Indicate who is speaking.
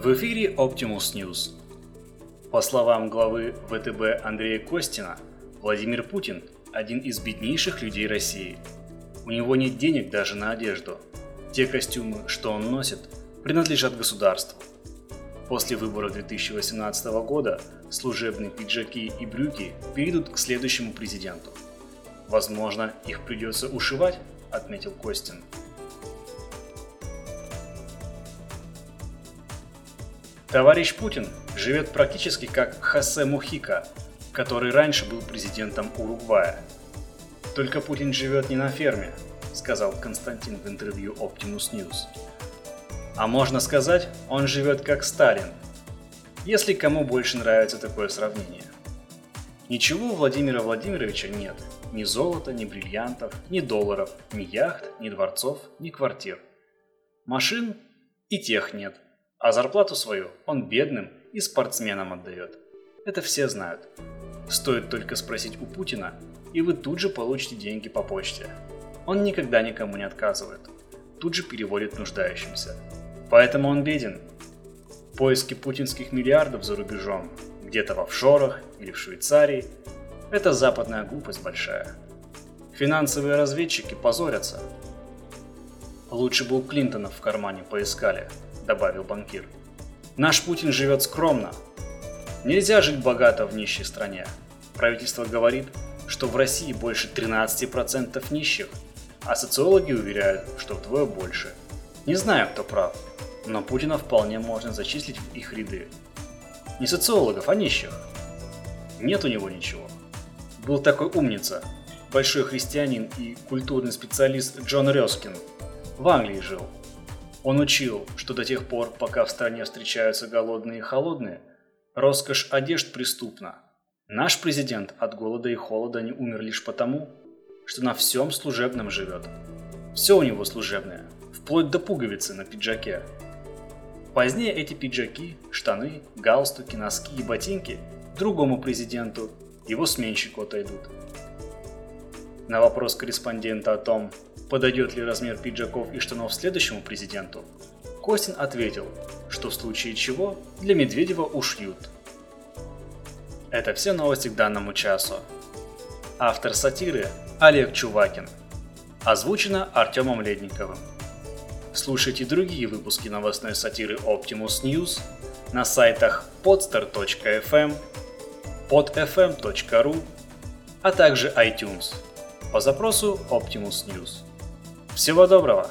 Speaker 1: В эфире Optimus News. По словам главы ВТБ Андрея Костина, Владимир Путин – один из беднейших людей России. У него нет денег даже на одежду. Те костюмы, что он носит, принадлежат государству. После выборов 2018 года служебные пиджаки и брюки перейдут к следующему президенту. Возможно, их придется ушивать, отметил Костин. Товарищ Путин живет практически как Хосе Мухика, который раньше был президентом Уругвая. Только Путин живет не на ферме, сказал Константин в интервью Optimus News. А можно сказать, он живет как Сталин, если кому больше нравится такое сравнение. Ничего у Владимира Владимировича нет. Ни золота, ни бриллиантов, ни долларов, ни яхт, ни дворцов, ни квартир. Машин и тех нет – а зарплату свою он бедным и спортсменам отдает. Это все знают. Стоит только спросить у Путина, и вы тут же получите деньги по почте. Он никогда никому не отказывает. Тут же переводит нуждающимся. Поэтому он беден. Поиски путинских миллиардов за рубежом, где-то в офшорах или в Швейцарии, это западная глупость большая. Финансовые разведчики позорятся. Лучше бы у Клинтона в кармане поискали – добавил банкир. Наш Путин живет скромно. Нельзя жить богато в нищей стране. Правительство говорит, что в России больше 13% нищих, а социологи уверяют, что вдвое больше. Не знаю, кто прав, но Путина вполне можно зачислить в их ряды. Не социологов, а нищих. Нет у него ничего. Был такой умница, большой христианин и культурный специалист Джон Рёскин. В Англии жил. Он учил, что до тех пор, пока в стране встречаются голодные и холодные, роскошь одежд преступна. Наш президент от голода и холода не умер лишь потому, что на всем служебном живет. Все у него служебное, вплоть до пуговицы на пиджаке. Позднее эти пиджаки, штаны, галстуки, носки и ботинки другому президенту, его сменщику отойдут. На вопрос корреспондента о том, подойдет ли размер пиджаков и штанов следующему президенту, Костин ответил, что в случае чего для Медведева ушьют. Это все новости к данному часу. Автор сатиры Олег Чувакин. Озвучено Артемом Ледниковым. Слушайте другие выпуски новостной сатиры Optimus News на сайтах podstar.fm, podfm.ru, а также iTunes по запросу Optimus News. Всего доброго!